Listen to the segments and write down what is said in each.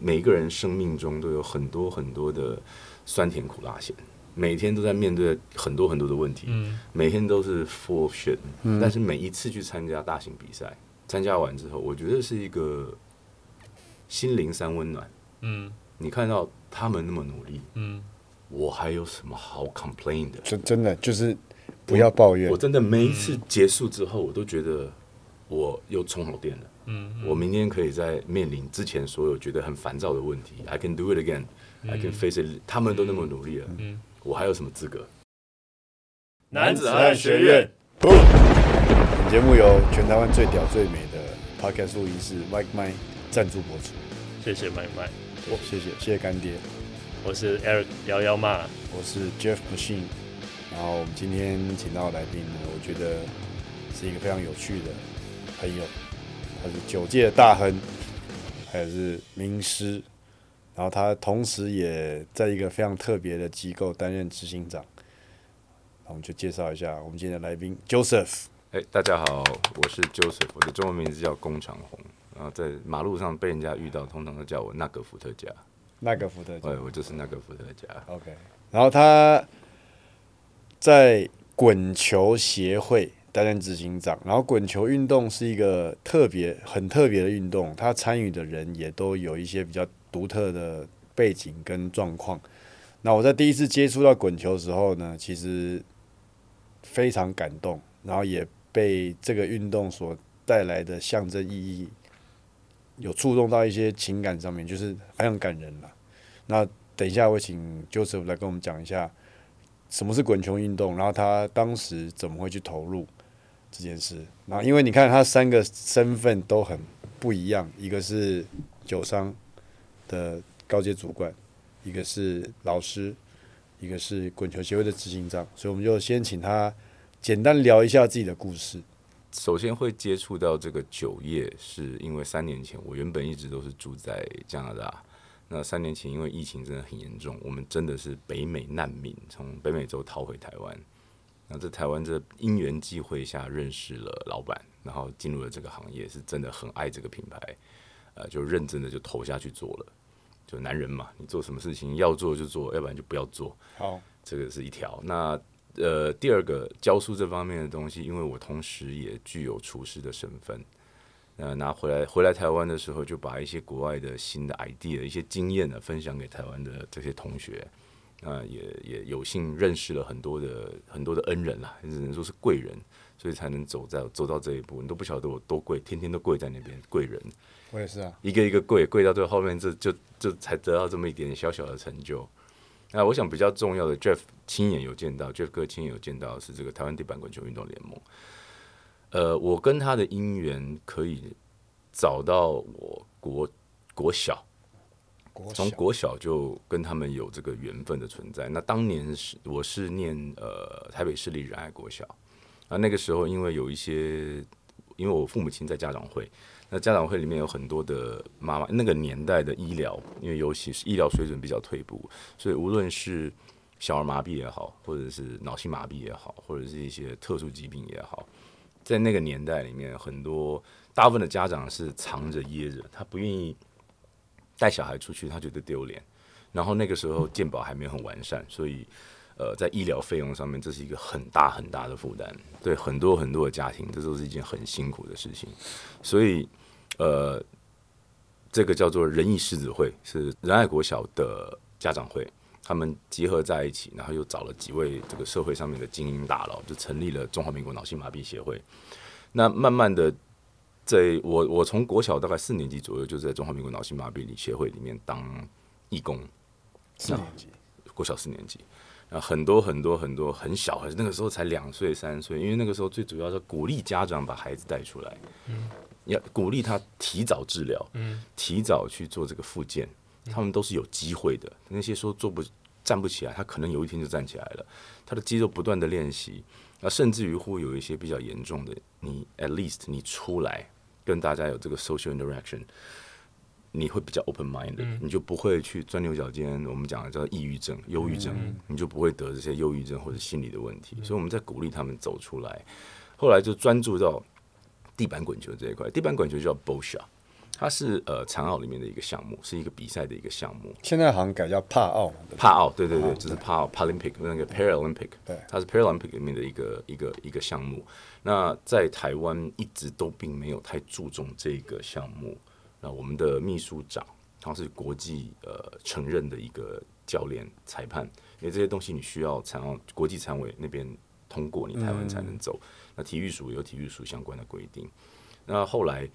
每一个人生命中都有很多很多的酸甜苦辣咸，每天都在面对很多很多的问题，嗯每天都是 full of shit，、但是每一次去参加大型比赛，参加完之后，我觉得是一个心灵三温暖。嗯你看到他们那么努力，嗯我还有什么好 complain 的？真真的就是不要抱怨我，真的每一次结束之后，我都觉得我又充好电了。嗯我明天可以在面临之前所有觉得很烦躁的问题，I can do it again, I can face it。他们都那么努力了，嗯，我还有什么资格？男子汉学院，本节目由全台湾最屌最美的 Podcast 录音室 Mike Mike 赞助播出。谢谢麦麦，对谢谢谢谢干爹，我是 Eric 幺幺骂，我是 Jeff Machine。然后我们今天请到的来宾呢，我觉得是一个非常有趣的朋友，他是九届大亨，还有是名师，然后他同时也在一个非常特别的机构担任执行长。那我们就介绍一下我们今天的来宾 Joseph。哎、大家好，我是 Joseph，我的中文名字叫龚长红。然后在马路上被人家遇到，通常都叫我那个伏特加。那个伏特加，对，我就是那个伏特加。OK，然后他在滚球协会担任执行长，然后滚球运动是一个特别、很特别的运动，他参与的人也都有一些比较独特的背景跟状况。那我在第一次接触到滚球的时候呢，其实非常感动，然后也被这个运动所带来的象征意义有触动到一些情感上面，就是非常感人了。那等一下，我请 Joseph 来跟我们讲一下什么是滚球运动，然后他当时怎么会去投入这件事。然后，因为你看他三个身份都很不一样，一个是酒商的高阶主管，一个是老师，一个是滚球协会的执行长，所以我们就先请他简单聊一下自己的故事。首先会接触到这个酒业，是因为三年前我原本一直都是住在加拿大。那三年前因为疫情真的很严重，我们真的是北美难民，从北美洲逃回台湾。那在台湾这因缘际会下认识了老板，然后进入了这个行业，是真的很爱这个品牌，呃，就认真的就投下去做了。就男人嘛，你做什么事情要做就做，要不然就不要做。好，这个是一条。那呃，第二个教书这方面的东西，因为我同时也具有厨师的身份，呃，拿回来回来台湾的时候，就把一些国外的新的 idea、一些经验呢分享给台湾的这些同学。那也也有幸认识了很多的很多的恩人啦，只能说是贵人，所以才能走在走到这一步。你都不晓得我多贵，天天都跪在那边，贵人我也是啊。一个一个跪，跪到最后面，这就就才得到这么一点点小小的成就。那我想比较重要的，Jeff 亲眼有见到，Jeff 哥亲眼有见到是这个台湾地板滚球运动联盟。呃，我跟他的姻缘可以找到我国国小，国从国小就跟他们有这个缘分的存在。那当年是我是念呃台北市立仁爱国小，啊那个时候因为有一些，因为我父母亲在家长会，那家长会里面有很多的妈妈，那个年代的医疗，因为尤其是医疗水准比较退步，所以无论是小儿麻痹也好，或者是脑性麻痹也好，或者是一些特殊疾病也好，在那个年代里面，很多大部分的家长是藏着掖着，他不愿意带小孩出去，他觉得丢脸。然后那个时候健保还没有很完善，所以呃，在医疗费用上面，这是一个很大很大的负担，对很多很多的家庭，这都是一件很辛苦的事情。所以呃，这个叫做仁义狮子会，是仁爱国小的家长会，他们集合在一起，然后又找了几位这个社会上面的精英大佬，就成立了中华民国脑性麻痹协会。那慢慢的，在我我从国小大概四年级左右，就在中华民国脑性麻痹理协会里面当义工，四年级，国小四年级。啊，很多很多很多很小，那个时候才两岁三岁，因为那个时候最主要是鼓励家长把孩子带出来，要鼓励他提早治疗，提早去做这个复健，他们都是有机会的。那些说做不站不起来，他可能有一天就站起来了。他的肌肉不断的练习，啊，甚至于乎有一些比较严重的，你 at least 你出来跟大家有这个 social interaction，你会比较 open mind，、你就不会去钻牛角尖。我们讲的叫抑郁症、忧郁症，你就不会得这些忧郁症或者心理的问题。所以我们在鼓励他们走出来。后来就专注到地板滚球这一块，地板滚球叫 b o s h a 它是呃残奥里面的一个项目，是一个比赛的一个项目。现在好像改叫帕奥嘛，对帕奥，对对对，只是帕奥 Paralympic 那个 Paralympic，对它是 Paralympic 里面的一个一个一个项目。那在台湾一直都并没有太注重这个项目。那我们的秘书长他是国际呃承认的一个教练裁判，因为这些东西你需要残奥国际残委那边通过，你台湾才能走。那体育署有体育署相关的规定。那后来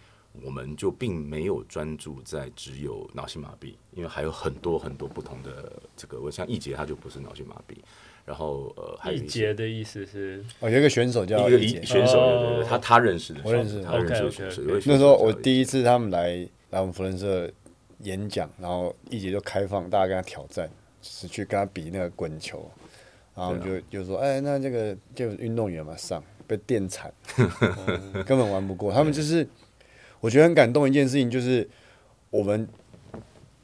我们就并没有专注在只有脑性麻痹，因为还有很多很多不同的这个，我像易杰他就不是脑性麻痹，然后呃还有一一些节的意思是哦，有一个选手叫一杰一选手，哦对对对，他他认识的，我认识他认识的选手。那时候我第一次他们来来我们福伦社演讲，然后一节就开放大家跟他挑战，就是去跟他比那个滚球，然后就、就说，哎，那这个就运动员嘛上被电惨，根本玩不过。他们就是我觉得很感动一件事情，就是我们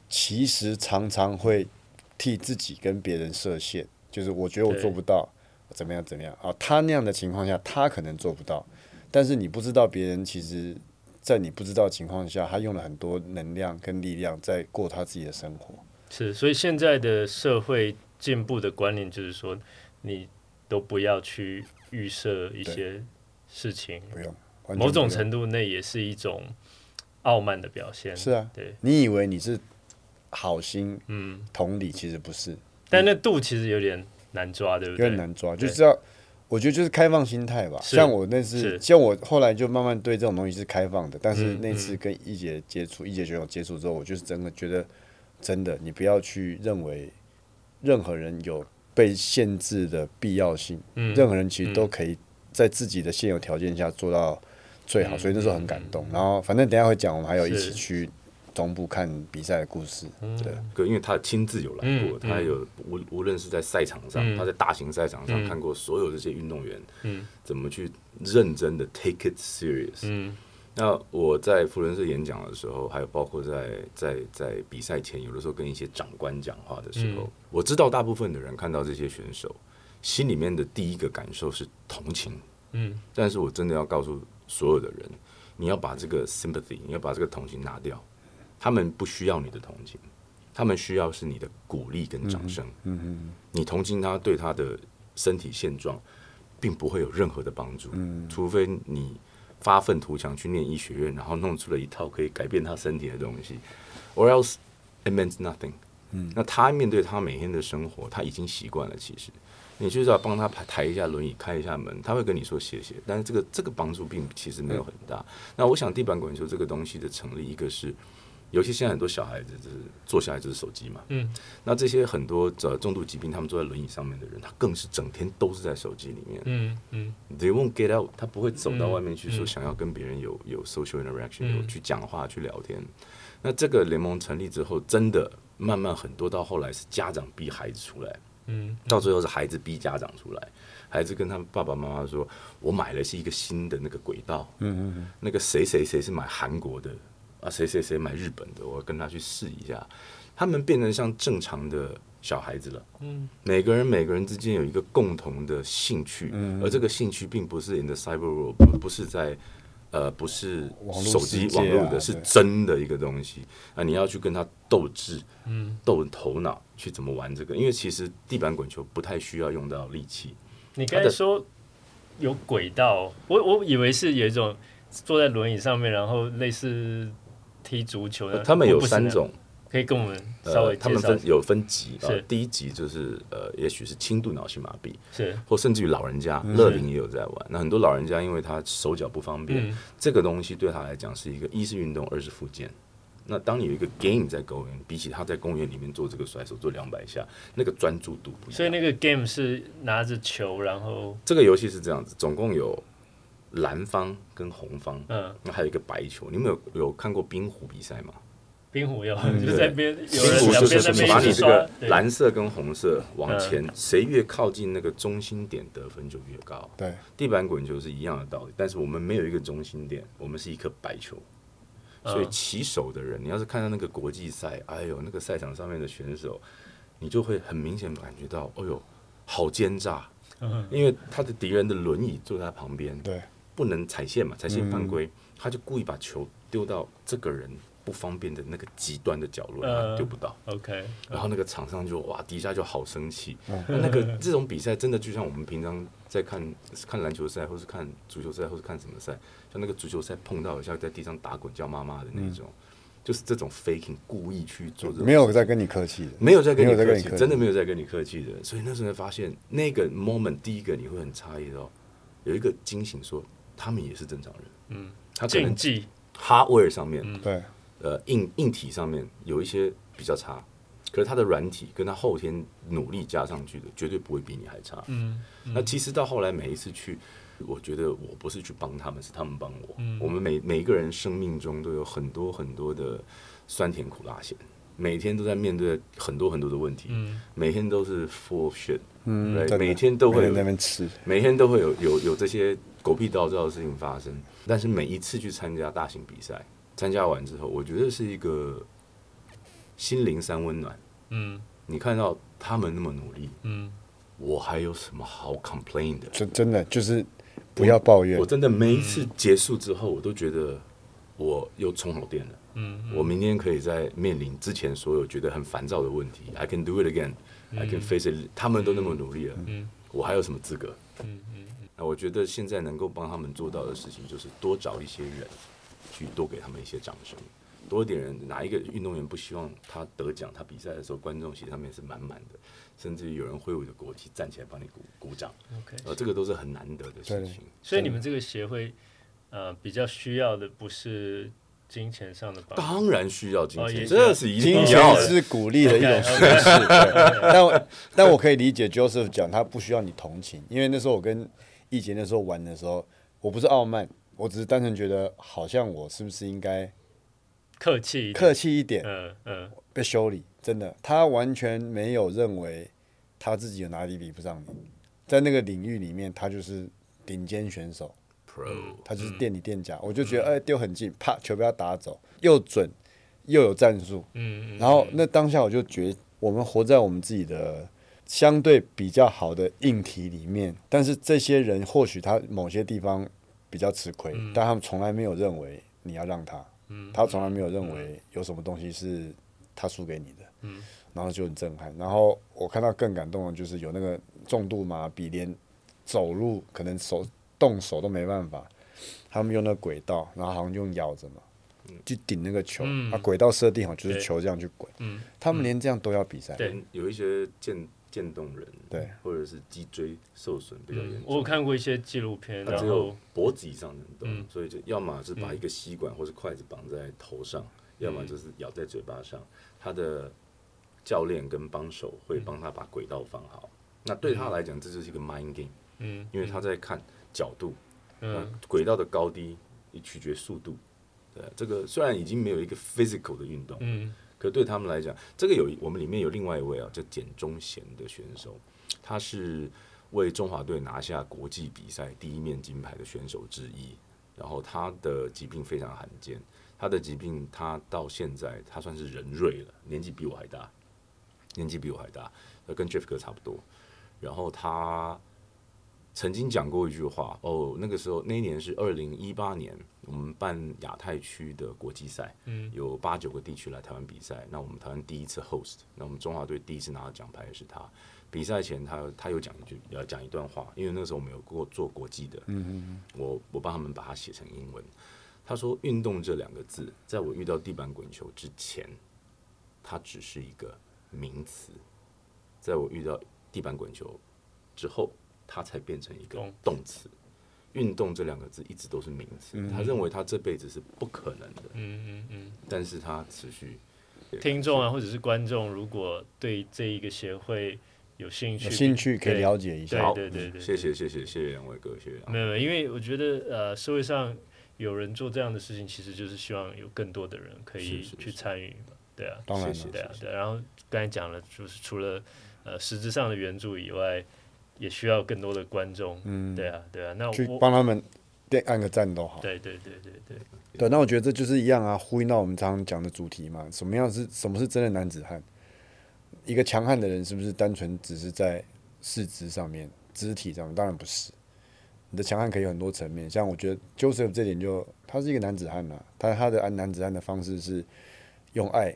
其实常常会替自己跟别人设限，就是我觉得我做不到，怎么样怎么样啊？他那样的情况下，他可能做不到，但是你不知道别人其实，在你不知道的情况下，他用了很多能量跟力量在过他自己的生活。是，所以现在的社会进步的观念就是说，你都不要去预设一些事情，不用，某种程度内也是一种傲慢的表现。是啊，对，你以为你是好心，嗯，同理其实不是，但那度其实有点难抓，对不对有？点难抓，就是要。我觉得就是开放心态吧，像我那次，像我后来就慢慢对这种东西是开放的，但是嗯那次跟一姐接触，一姐学友接触之后，我就是真的觉得，真的你不要去认为任何人有被限制的必要性，嗯，任何人其实都嗯可以在自己的现有条件下做到最好，嗯所以那时候很感动。然后反正等下会讲，我们还有一起去中部看比赛的故事。嗯。对，哥，因为他亲自有来过，嗯他有无无论是在赛场上，嗯。他在大型赛场上嗯。看过所有这些运动员嗯。怎么去认真的 take it serious。嗯。那我在福伦社演讲的时候，还有包括在在在比赛前，有的时候跟一些长官讲话的时候，嗯。我知道大部分的人看到这些选手，心里面的第一个感受是同情。嗯。但是我真的要告诉所有的人，你要把这个 sympathy，你要把这个同情拿掉。他们不需要你的同情，他们需要是你的鼓励跟掌声。嗯嗯你同情他对他的身体现状，并不会有任何的帮助，嗯除非你发愤图强去念医学院，然后弄出了一套可以改变他身体的东西，or else it means nothing。嗯那他面对他每天的生活，他已经习惯了。其实，你就是要帮他抬抬一下轮椅，开一下门，他会跟你说谢谢。但是这个这个帮助并其实没有很大。那我想地板滚球这个东西的成立，一个是，尤其现在很多小孩子就是坐下来就是手机嘛，嗯，那这些很多呃重度疾病，他们坐在轮椅上面的人，他更是整天都是在手机里面。嗯嗯 They won't get out，他不会走到外面去说嗯想要跟别人有有 social interaction，、嗯有去讲话去聊天。那这个联盟成立之后，真的慢慢很多到后来是家长逼孩子出来，嗯到最后是孩子逼家长出来。孩子跟他爸爸妈妈说：“我买的是一个新的那个轨道，嗯嗯那个谁谁谁是买韩国的啊，谁谁谁买日本的，我要跟他去试一下。”他们变成像正常的小孩子了。嗯每个人每个人之间有一个共同的兴趣，嗯而这个兴趣并不是 in the cyber world，不不是在呃不是手机网络的，是真的一个东西啊！你要去跟他斗智、嗯，斗头脑去怎么玩这个，因为其实地板滚球不太需要用到力气，你刚才说有轨道，我我以为是有一种坐在轮椅上面，然后类似踢足球的。呃他们有三种，可以跟我们稍微呃，他们。分有分级啊，第一级就是呃，也许是轻度脑性麻痹，是，或甚至于老人家嗯乐龄也有在玩。那很多老人家因为他手脚不方便，嗯这个东西对他来讲是一个一是运动，二是复健。那当你有一个 game 在公园，比起他在公园里面做这个甩手做两百下，那个专注度不一样。所以那个 game 是拿着球，然后这个游戏是这样子，总共有蓝方跟红方，嗯，那还有一个白球。你们有有看过冰壶比赛吗？冰壶有，嗯就是在边有冰人壶就两边在是把你这个，蓝色跟红色往嗯。前，谁越靠近那个中心点得分就越高。对，地板滚球是一样的道理，但是我们没有一个中心点，我们是一颗白球。所以嗯起手的人，你要是看到那个国际赛，哎呦，那个赛场上面的选手，你就会很明显感觉到，哎呦，好奸诈，嗯。因为他的敌人的轮椅坐在他旁边，对，不能踩线嘛，踩线犯规，他就故意把球丢到这个人不方便的那个极端的角落，丢不到。OK，然后那个场上就哇，底下就好生气。那那个这种比赛真的就像我们平常在看看篮球赛，或是看足球赛，或是看什么赛，像那个足球赛碰到像在地上打滚叫妈妈的那种，就是这种 faking 故意去做这种没有在跟你客气的，没有在跟你客气，真的没有在跟你客气的。所以那时候发现那个 moment，第一个你会很诧异到有一个惊醒说他们也是正常人，嗯，他可能竞技，hardware 上面对，呃硬硬体上面有一些比较差，可是他的软体跟他后天努力加上去的，绝对不会比你还差。嗯，那其实到后来每一次去，我觉得我不是去帮他们，是他们帮我。嗯我们每每一个人生命中都有很多很多的酸甜苦辣咸，每天都在面对很多很多的问题，嗯每天都是 full shit，嗯，对每天都会有每天在那边吃，每天都会有有有这些狗屁倒灶的事情发生，但是每一次去参加大型比赛，参加完之后，我觉得是一个心灵三温暖。嗯你看到他们那么努力，嗯我还有什么好 complain 的？真真的就是不要抱怨我，真的每一次结束之后，我都觉得我又充好电了。嗯，我明天可以在面临之前所有觉得很烦躁的问题，I can do it again, I can face it。他们都那么努力了，嗯我还有什么资格？嗯嗯那我觉得现在能够帮他们做到的事情，就是多找一些人，去多给他们一些掌声。多一点人，哪一个运动员不希望他得奖？他比赛的时候，观众席上面是满满的，甚至有人挥舞着国旗站起来帮你鼓鼓掌，，OK。呃，这个都是很难得的事情。所以你们这个协会，呃，比较需要的不是金钱上的帮助，当然需要金钱，哦这是一定金要的。钱是鼓励的一种形式，但我但我可以理解 Joseph 讲他不需要你同情，因为那时候我跟易杰那时候玩的时候，我不是傲慢，我只是单纯觉得好像我是不是应该客气，客气一点，嗯嗯。被修理，真的，他完全没有认为他自己有哪里比不上你，在那个领域里面，他就是顶尖选手，Pro，他就是垫你垫脚，我就觉得哎丢很近，啪球被他打走，又准又有战术，嗯嗯，然后那当下我就觉得，我们活在我们自己的相对比较好的硬体里面，但是这些人或许他某些地方比较吃亏，但他们从来没有认为你要让他，他从来没有认为有什么东西是他输给你的，然后就很震撼。然后我看到更感动的就是有那个重度麻痹，连走路可能手动手都没办法，他们用那个轨道，然后好像用咬着嘛。去顶那个球，嗯。啊，轨道设定好就是球这样去滚，嗯。他们连这样都要比赛，对。有一些渐渐冻人，对，或者是脊椎受损比较严嗯，重。我有看过一些纪录片，然他只有后脖子以上能动，嗯所以就要么是把一个吸管或是筷子绑在头上，要么就是咬在嘴巴上。他的教练跟帮手会帮他把轨道放好。那对他来讲，这就是一个 mind game，嗯，因为他在看角度，嗯轨道的高低也取决速度。对，这个虽然已经没有一个 physical 的运动，嗯可对他们来讲，这个有我们里面有另外一位啊，叫简忠贤的选手，他是为中华队拿下国际比赛第一面金牌的选手之一。然后他的疾病非常罕见，他的疾病他到现在他算是人瑞了，年纪比我还大，年纪比我还大，跟 Jeff 哥差不多。然后他曾经讲过一句话，哦，那个时候那一年是二零一八年，我们办亚太区的国际赛，嗯有八九个地区来台湾比赛。那我们台湾第一次 host，那我们中华队第一次拿到奖牌也是他。比赛前他他有讲一句，要讲一段话，因为那个时候我们有过做国际的，嗯我我帮他们把它写成英文。他说：“运动这两个字，在我遇到地板滚球之前，它只是一个名词；在我遇到地板滚球之后，它才变成一个动动词。运动这两个字一直都是名词。他认为他这辈子是不可能的，嗯嗯嗯，但是他持续。听众啊，或者是观众，如果对这一个协会有兴趣，有兴趣可以了解一下。好，对对对对谢谢谢谢谢谢两位哥，谢谢两位。没有，没有因为我觉得呃，社会上有人做这样的事情，其实就是希望有更多的人可以去是是是参与嘛，对啊，当然了对啊，对啊。然后刚才讲了，就是除了呃实质上的援助以外，也需要更多的观众，嗯，对啊，对啊。那去帮他们点按个赞都好。对对对对对，对，那我觉得这就是一样啊，呼应到我们常常讲的主题嘛。什么样是什么是真的男子汉？一个强悍的人是不是单纯只是在四肢上面、肢体上面？当然不是。你的强悍可以有很多层面。像我觉得 Joseph 这点就他是一个男子汉呐、他他的按男子汉的方式是用爱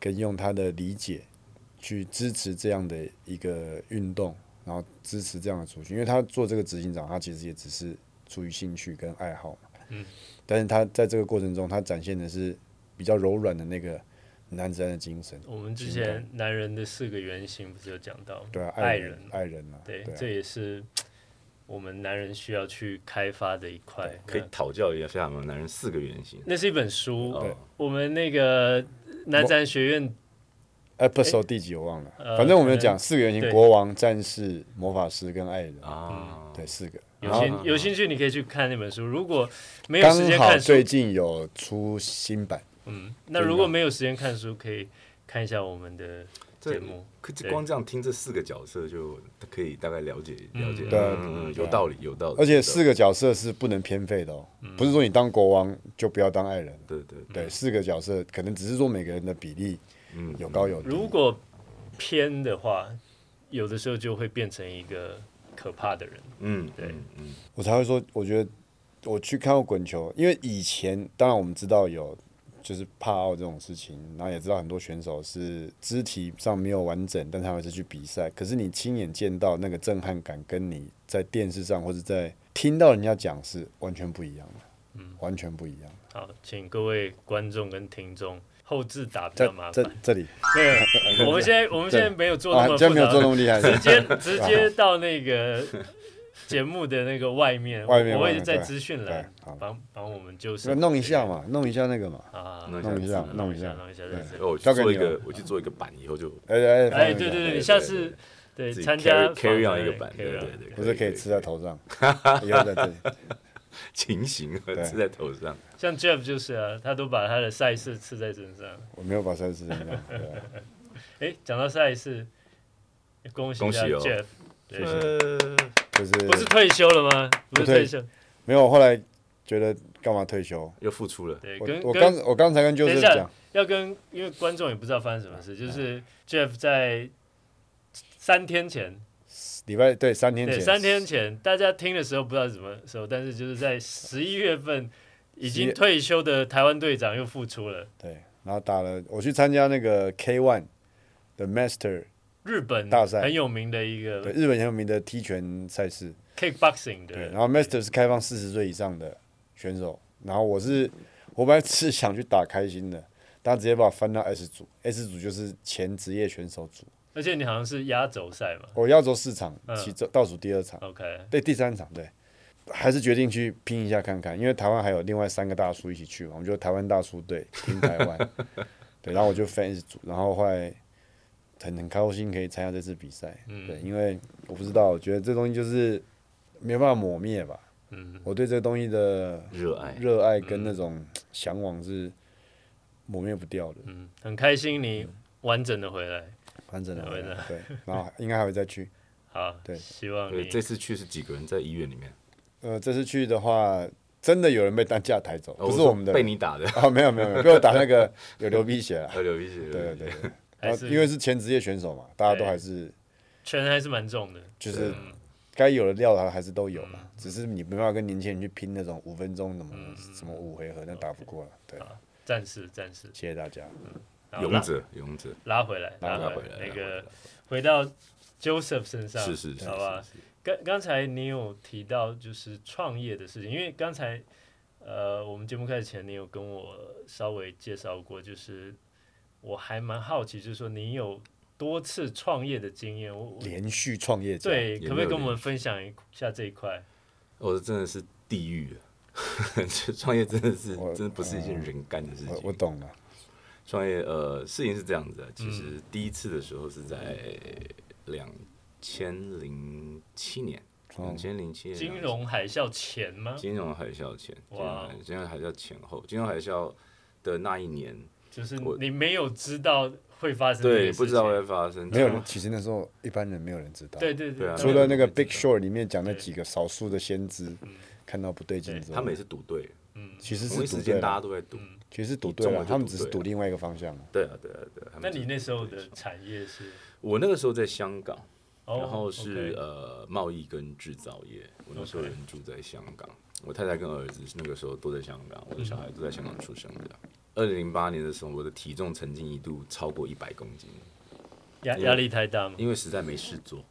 跟用他的理解去支持这样的一个运动，然后支持这样的族群。因为他做这个执行长，他其实也只是出于兴趣跟爱好嘛。嗯。但是他在这个过程中，他展现的是比较柔软的那个男子汉的精神。我们之前男人的四个原型不是有讲到？对啊，爱人，爱人啊，对，对啊这也是我们男人需要去开发的一块。可以讨教一下我们男人四个原型。那是一本书，哦我们那个男展学院 episode 第几我忘了，呃反正我们讲四个原型：国王、战士、魔法师跟爱人。啊，对，四个。有兴有兴趣，你可以去看那本书。如果没有时刚好间看书最，近有出新版，嗯，那如果没有时间看书，可以看一下我们的节目。可对光这样听这四个角色就可以大概了解了解，嗯对有道理有道理。而且四个角色是不能偏废的哦，不是说你当国王就不要当爱人。对对对，对，四个角色可能只是说每个人的比例嗯有高有低。如果偏的话，有的时候就会变成一个可怕的人。嗯对嗯嗯我才会说，我觉得我去看过滚球，因为以前当然我们知道有就是帕奥这种事情，然后也知道很多选手是肢体上没有完整，但他还是去比赛。可是你亲眼见到那个震撼感，跟你在电视上或者在听到人家讲是完全不一样的，嗯，完全不一样。好，请各位观众跟听众后置打比在较麻烦。这这里。没有，我们现在我们现在没有做那啊，么没有做那，么厉害，直接 直接到那个节目的那个外面，外面我会在外面对资讯对栏，好，帮帮我们就是弄一下嘛，弄一下那个嘛，啊，弄弄一下，弄弄一下，弄一下，对。我去做一个，我去做一个版，以后就哎哎哎，对对对，你下次对参加 carry- on 一个版 carry 对对对不是可以吃在头上，以后在这里。情形对刺在头上。像 Jeff 就是啊，他都把他的赛事刺在身上。我没有把赛事哎，讲到赛事，恭喜恭喜哦 Jeff，不是退休了吗？不是退退休，没有。后来觉得干嘛退休？又复出了，对，我跟我刚我刚才跟就是讲，要跟，因为观众也不知道发生什么事，就是 Jeff 在三天前，礼拜对三天，前，三天前，大家听的时候不知道是什么时候，但是就是在十一月份已经退休的台湾队长又复出了。对，然后打了，我去参加那个 K One 的 Master，日本大赛。很有名的一个对，个日本很有名的踢拳赛事，kickboxing 对，然，后 Master 是开放四十岁以上的选手，然后我是我本来是想去打开心的，但直接把我翻到 S 组，S 组就是前职业选手组，而且你好像是压轴赛嘛。我压轴四场，嗯。其中倒数第二场。，OK，对，第三场对，还是决定去拼一下看看，因为台湾还有另外三个大叔一起去嘛，我们就台湾大叔队拼台湾，对，然后我就 fans 组，然后后来很很高兴可以参加这次比赛，嗯。对，因为我不知道，我觉得这东西就是没办法抹灭吧，嗯，我对这个东西的热爱，热爱。跟那种向往是抹灭不掉的，嗯，很开心你完整的回来，完整的回来对，然后应该还会再去，好，对对，希望你这次去是几个人在医院里面？呃，这次去的话，真的有人被担架抬走，不是我们的被你打的，啊，没有没有没有，被我打那个有流鼻血了。有流鼻血，对对对，对还是然后因为是前职业选手嘛，大家都还是拳还是蛮重的，就是嗯该有的料他还是都有嘛，只是你没办法跟年轻人去拼那种五分钟什么嗯什么五回合，那打不过了。对，暂时，暂时，谢谢大家。勇者勇者，拉回来，拉回来，那个回回到 Joseph 身上，是是是，好吧是，是刚刚才你有提到就是创业的事情，因为刚才呃我们节目开始前你有跟我稍微介绍过，就是我还蛮好奇，就是说你有多次创业的经验，我我连续创业者，对，可不可以跟我们分享一下这一块？我真的是地狱啊！这创业真的是我真的不是一件人干的事情。我我懂了。创业呃，事情是这样子的，其嗯实第一次的时候是在两千零七年，哦。两千零七年金融海啸前吗？金融海啸前，金融哇海金融海啸前后，金融海啸的那一年，就是你没有知道会发生这对，不知道会发生，没有人，其实那时候一般人没有人知道。对对对啊除了那个《Big Short》里面讲那几个少数的先知看到不对劲之后，他们也是赌对，嗯，其实同一时是赌对间大家，都在赌，其实是赌对了，他们只是赌另外一个方向。对啊，对啊，对啊。那你那时候的产业是我那个时候在香港，哦然后是呃贸易跟制造业。我那时候人住在香港，我太太跟儿子那个时候都在香港，我的小孩都在香港出生的。二零零八年的时候，我的体重曾经一度超过一百公斤，压压力太大吗。因为实在没事做。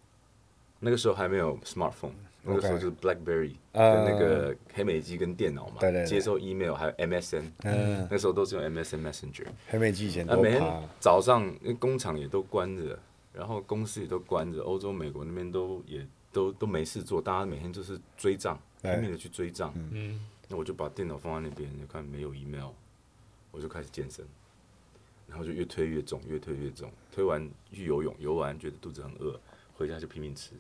那个时候还没有 smartphone，那个时候就是 BlackBerry 跟啊那个黑莓机跟电脑嘛，对对对。接收 email 还有 MSN，嗯，那时候都是用 MSN Messenger。黑莓机以前那每天，早上因为工厂也都关着，然后公司也都关着，欧洲、美国那边都也都都没事做，大家每天就是追账，拼命的去追账。嗯，那我就把电脑放在那边，就看没有 email，我就开始健身，然后就越推越重，越推越重，推完去游泳，游完觉得肚子很饿，回家就拼命吃，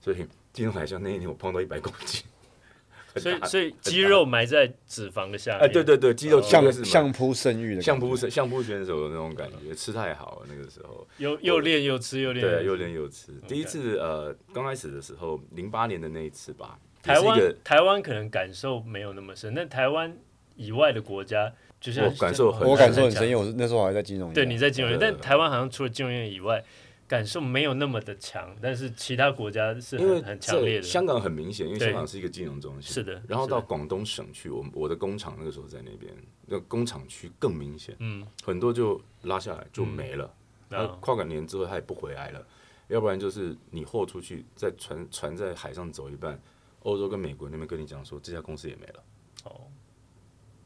所以金融海啸那一年我胖到一百公斤，所以所以肌肉埋在脂肪的下面。哎，对对对，肌肉相绝对是蛮相扑盛誉的相扑选相扑选手的那种感觉，吃太好了那个时候。又又练又吃又练。对，又练又吃。第一次呃，刚开始的时候，零八年的那一次吧，台湾台湾可能感受没有那么深，但台湾以外的国家，就像我感受很我感受很深，因为我那时候还在金融业。对，你在金融业，但台湾好像除了金融业以外，感受没有那么的强，但是其他国家是因为很很强烈的。香港很明显，因为香港是一个金融中心。是的然后到广东省去，我我的工厂那个时候在那边，那工厂区更明显，嗯，很多就拉下来就没了。那啊，跨个年之后，他也不回来了，要不然就是你货出去，在船船在海上走一半，欧洲跟美国那边跟你讲说这家公司也没了。哦，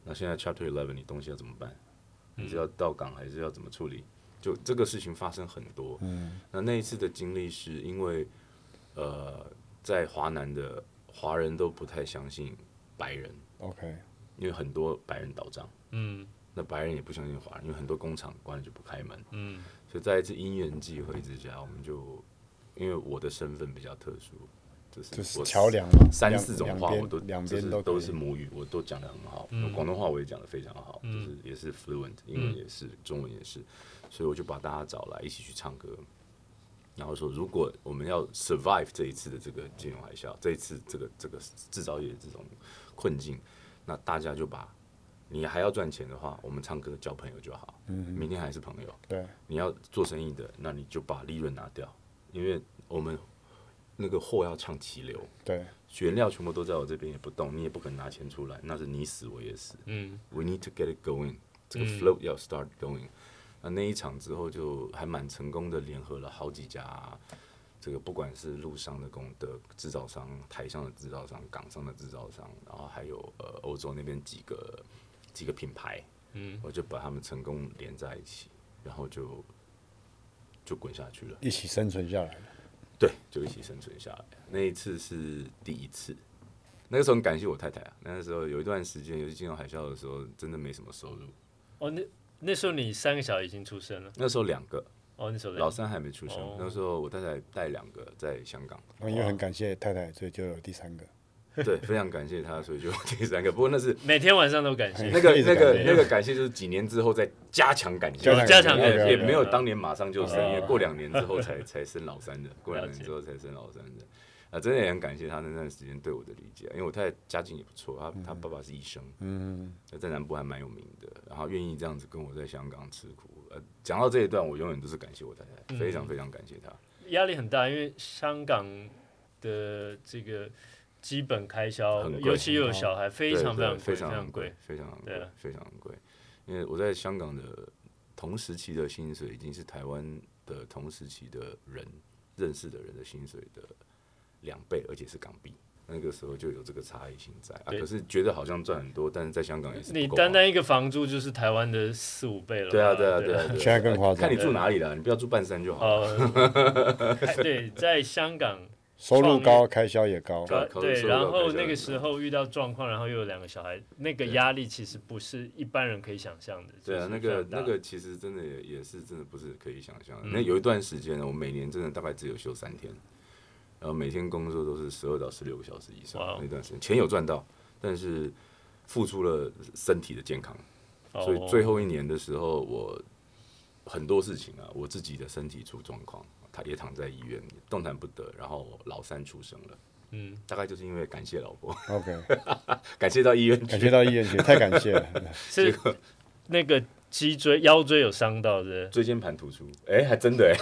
那现在 Chapter Eleven 你东西要怎么办？嗯你是要到港还是要怎么处理？就这个事情发生很多。嗯，那那一次的经历是因为，呃，在华南的华人都不太相信白人，OK，因为很多白人倒账，嗯。那白人也不相信华人，因为很多工厂关了就不开门。嗯。所以在一次因缘际会之下，我们就因为我的身份比较特殊，就是就是我桥梁嘛，三四种话我都两就是边都都是母语，我都讲的很好。嗯。广东话我也讲的非常好，嗯就是也是 fluent，英文也是，中文也是，所以我就把大家找来一起去唱歌。然后说，如果我们要 survive 这一次的这个金融海啸，这一次这个这个制造业这种困境，那大家就把你还要赚钱的话，我们唱歌交朋友就好，嗯明天还是朋友。对，你要做生意的，那你就把利润拿掉，因为我们那个货要唱齐流，对，原料全部都在我这边也不动，你也不肯拿钱出来，那是你死我也死。嗯 We need to get it going，这个嗯 float 要 start going。那那一场之后就还蛮成功的，联合了好几家，这个不管是陆上的工的制造商、台上的制造商、港上的制造商，然后还有呃欧洲那边几个几个品牌，嗯，我就把他们成功连在一起，然后就就滚下去了。一起生存下来了。对，就一起生存下来。那一次是第一次，那个时候很感谢我太太啊。那个时候有一段时间，尤其金融海啸的时候，真的没什么收入。哦，那那时候你三个小孩已经出生了，那时候两个，哦，那时候老三还没出生。哦那时候我太太带两个在香港，因为很感谢太太，所以就有第三个。对，非常感谢她，所以就第三个。不过那是每天晚上都感谢。那个 那个那个感谢，就是几年之后再加强感谢，加强感谢也也没有当年马上就生，哦因为过两年之后才 才生老三的，过两年之后才生老三的。啊，真的也很感谢他那段时间对我的理解，因为我太太家境也不错，他他爸爸是医生，嗯，在南部还蛮有名的，然后愿意这样子跟我在香港吃苦。呃，讲到这一段，我永远都是感谢我太太，嗯非常非常感谢她。压力很大，因为香港的这个基本开销尤其又有小孩，非常非常贵，非非常常贵。，非常贵非常贵。因为我在香港的同时期的薪水已经是台湾的同时期的人认识的人的薪水的两倍，而且是港币。那个时候就有这个差异性在啊，可是觉得好像赚很多，但是在香港也是你单单一个房租就是台湾的四五倍了。对啊对啊对对啊，现在更夸张看你住哪里了，你不要住半山就好。了，对，在香港，收入高，开销也高。对然后那个时候遇到状况，然后又有两个小孩，那个压力其实不是一般人可以想象的。对啊，那个那个其实真的也也是真的不是可以想象的。嗯那有一段时间呢，我每年真的大概只有休三天，然后每天工作都是十二到十六个小时以上。那段时间钱有赚到，但是付出了身体的健康，哦所以最后一年的时候，我很多事情啊，我自己的身体出状况，他也躺在医院动弹不得，然后老三出生了。嗯，大概就是因为感谢老婆，OK，感谢到医院去，感谢到医院去，太感谢了。是那个脊椎、腰椎有伤到的，椎间盘突出，哎、还真的哎、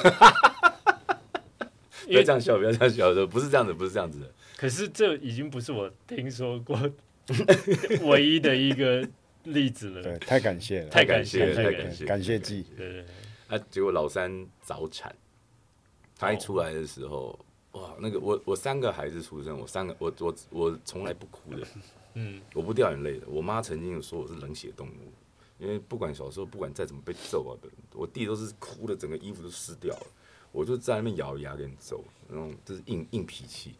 不要这样笑，不要这样笑的，不是这样子，不是这样子的。可是这已经不是我听说过 唯一的一个例子了。对，太感谢了，太感谢了，太太感谢，感谢季。对对对，啊，结果老三早产，他一出来的时候，哇，那个我我三个孩子出生，我三个我我我从来不哭的，嗯我不掉眼泪的。我妈曾经有说我是冷血动物，因为不管小时候不管再怎么被揍啊，我弟都是哭的，整个衣服都湿掉了，我就在那边咬牙跟你揍，那种就是硬硬脾气。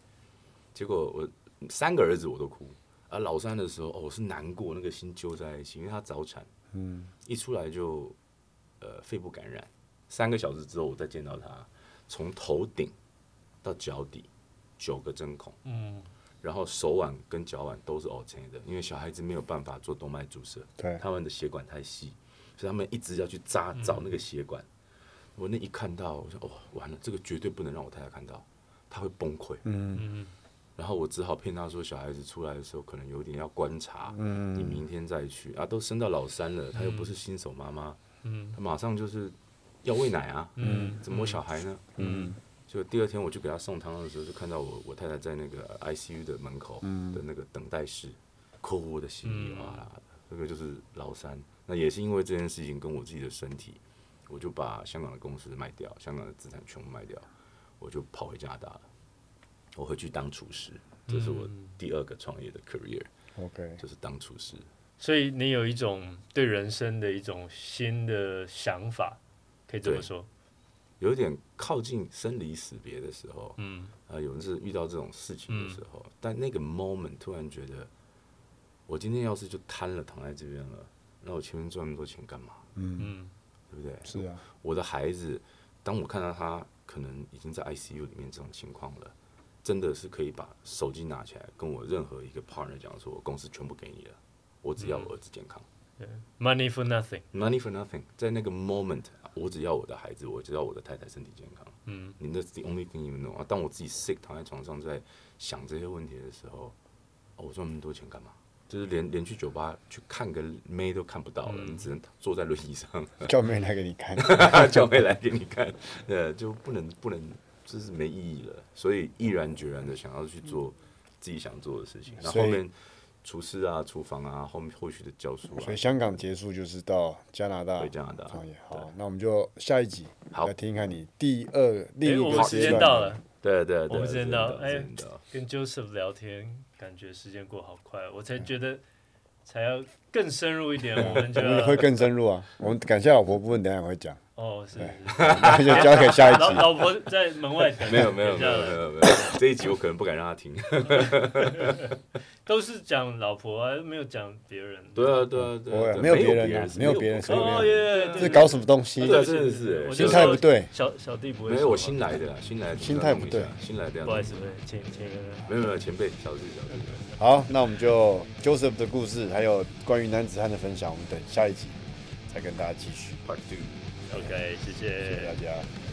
结果我三个儿子我都哭，而老三的时候，哦，我是难过，那个心揪在一起，因为他早产，嗯，一出来就呃肺部感染，三个小时之后我再见到他，从头顶到脚底九个针孔，嗯然后手腕跟脚腕都是 O K 的，因为小孩子没有办法做动脉注射，对，他们的血管太细，所以他们一直要去扎找那个血管。我那一看到，我说哦，完了，这个绝对不能让我太太看到，她会崩溃。嗯。嗯然后我只好骗她说，小孩子出来的时候可能有点要观察，你嗯，明天再去。啊，都生到老三了，她又不是新手妈妈，嗯。她马上就是要喂奶啊，嗯，怎么我小孩呢？嗯。就第二天我去给她送汤的时候，就看到我我太太在那个 ICU 的门口嗯。的那个等待室，哭的稀里哗啦嗯。的。这个就是老三，那也是因为这件事情跟我自己的身体，我就把香港的公司卖掉，香港的资产全部卖掉，我就跑回加拿大了。我回去当厨师，这是我嗯第二个创业的 career，，OK，就是当厨师。所以你有一种对人生的一种新的想法，可以这么说。有点靠近生离死别的时候，嗯啊，有人是遇到这种事情的时候，但那个 moment 突然觉得，我今天要是就瘫了躺在这边了，那我前面赚那么多钱干嘛？嗯，嗯对不对？是啊，我的孩子，当我看到他可能已经在 ICU 里面这种情况了，真的是可以把手机拿起来跟我任何一个 partner 讲说，我公司全部给你了，我只要我儿子健康、，money for nothing。m o n e y for nothing。在那个 moment，我只要我的孩子，我只要我的太太身体健康。嗯你那 the only thing you know 啊！当我自己 sick 躺在床上在想这些问题的时候，哦，我赚那么多钱干嘛？就是连连去酒吧去看个妹都看不到了，嗯。你只能坐在轮椅上。叫妹来给你看，叫妹来给你看，呃，就不能不能，就是没意义了。所以毅然决然的想要去做自己想做的事情。然后面厨师啊、厨房啊，后面后续的教书啊所以，香港结束就是到加拿大回加拿大创业。好，那我们就下一集好来听听看你第二另哎，一我们时间到了，对对对，我们时间到哎跟 Joseph 聊天，感觉时间过好快，我才觉得才要更深入一点，我们就要 会更深入啊。我们感谢老婆部分等下我会讲，哦，是 就交给下一集。老 老婆在门外等，没有没有没有没有没有，这一集我可能不敢让她听。都是讲老婆啊，没有讲别人。对啊对啊对没有别人没有别人没有这搞什么东西？真的是我心态不对，小小弟不会。没有我新来的啊，新来的心态不对新来的，不好意思，不好意思请请没有没有前辈，小弟小弟。好，那我们就 Joseph 的故事，还有关于男子汉的分享，我们等下一集再跟大家继续。Part two。OK，谢谢谢大家。